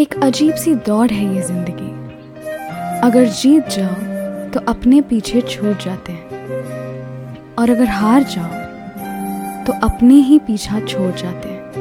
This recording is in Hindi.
एक अजीब सी दौड़ है ये ज़िंदगी। अगर जीत जाओ तो अपने पीछे छूट जाते हैं। और अगर हार जाओ तो अपने ही पीछा छोड़ जाते हैं।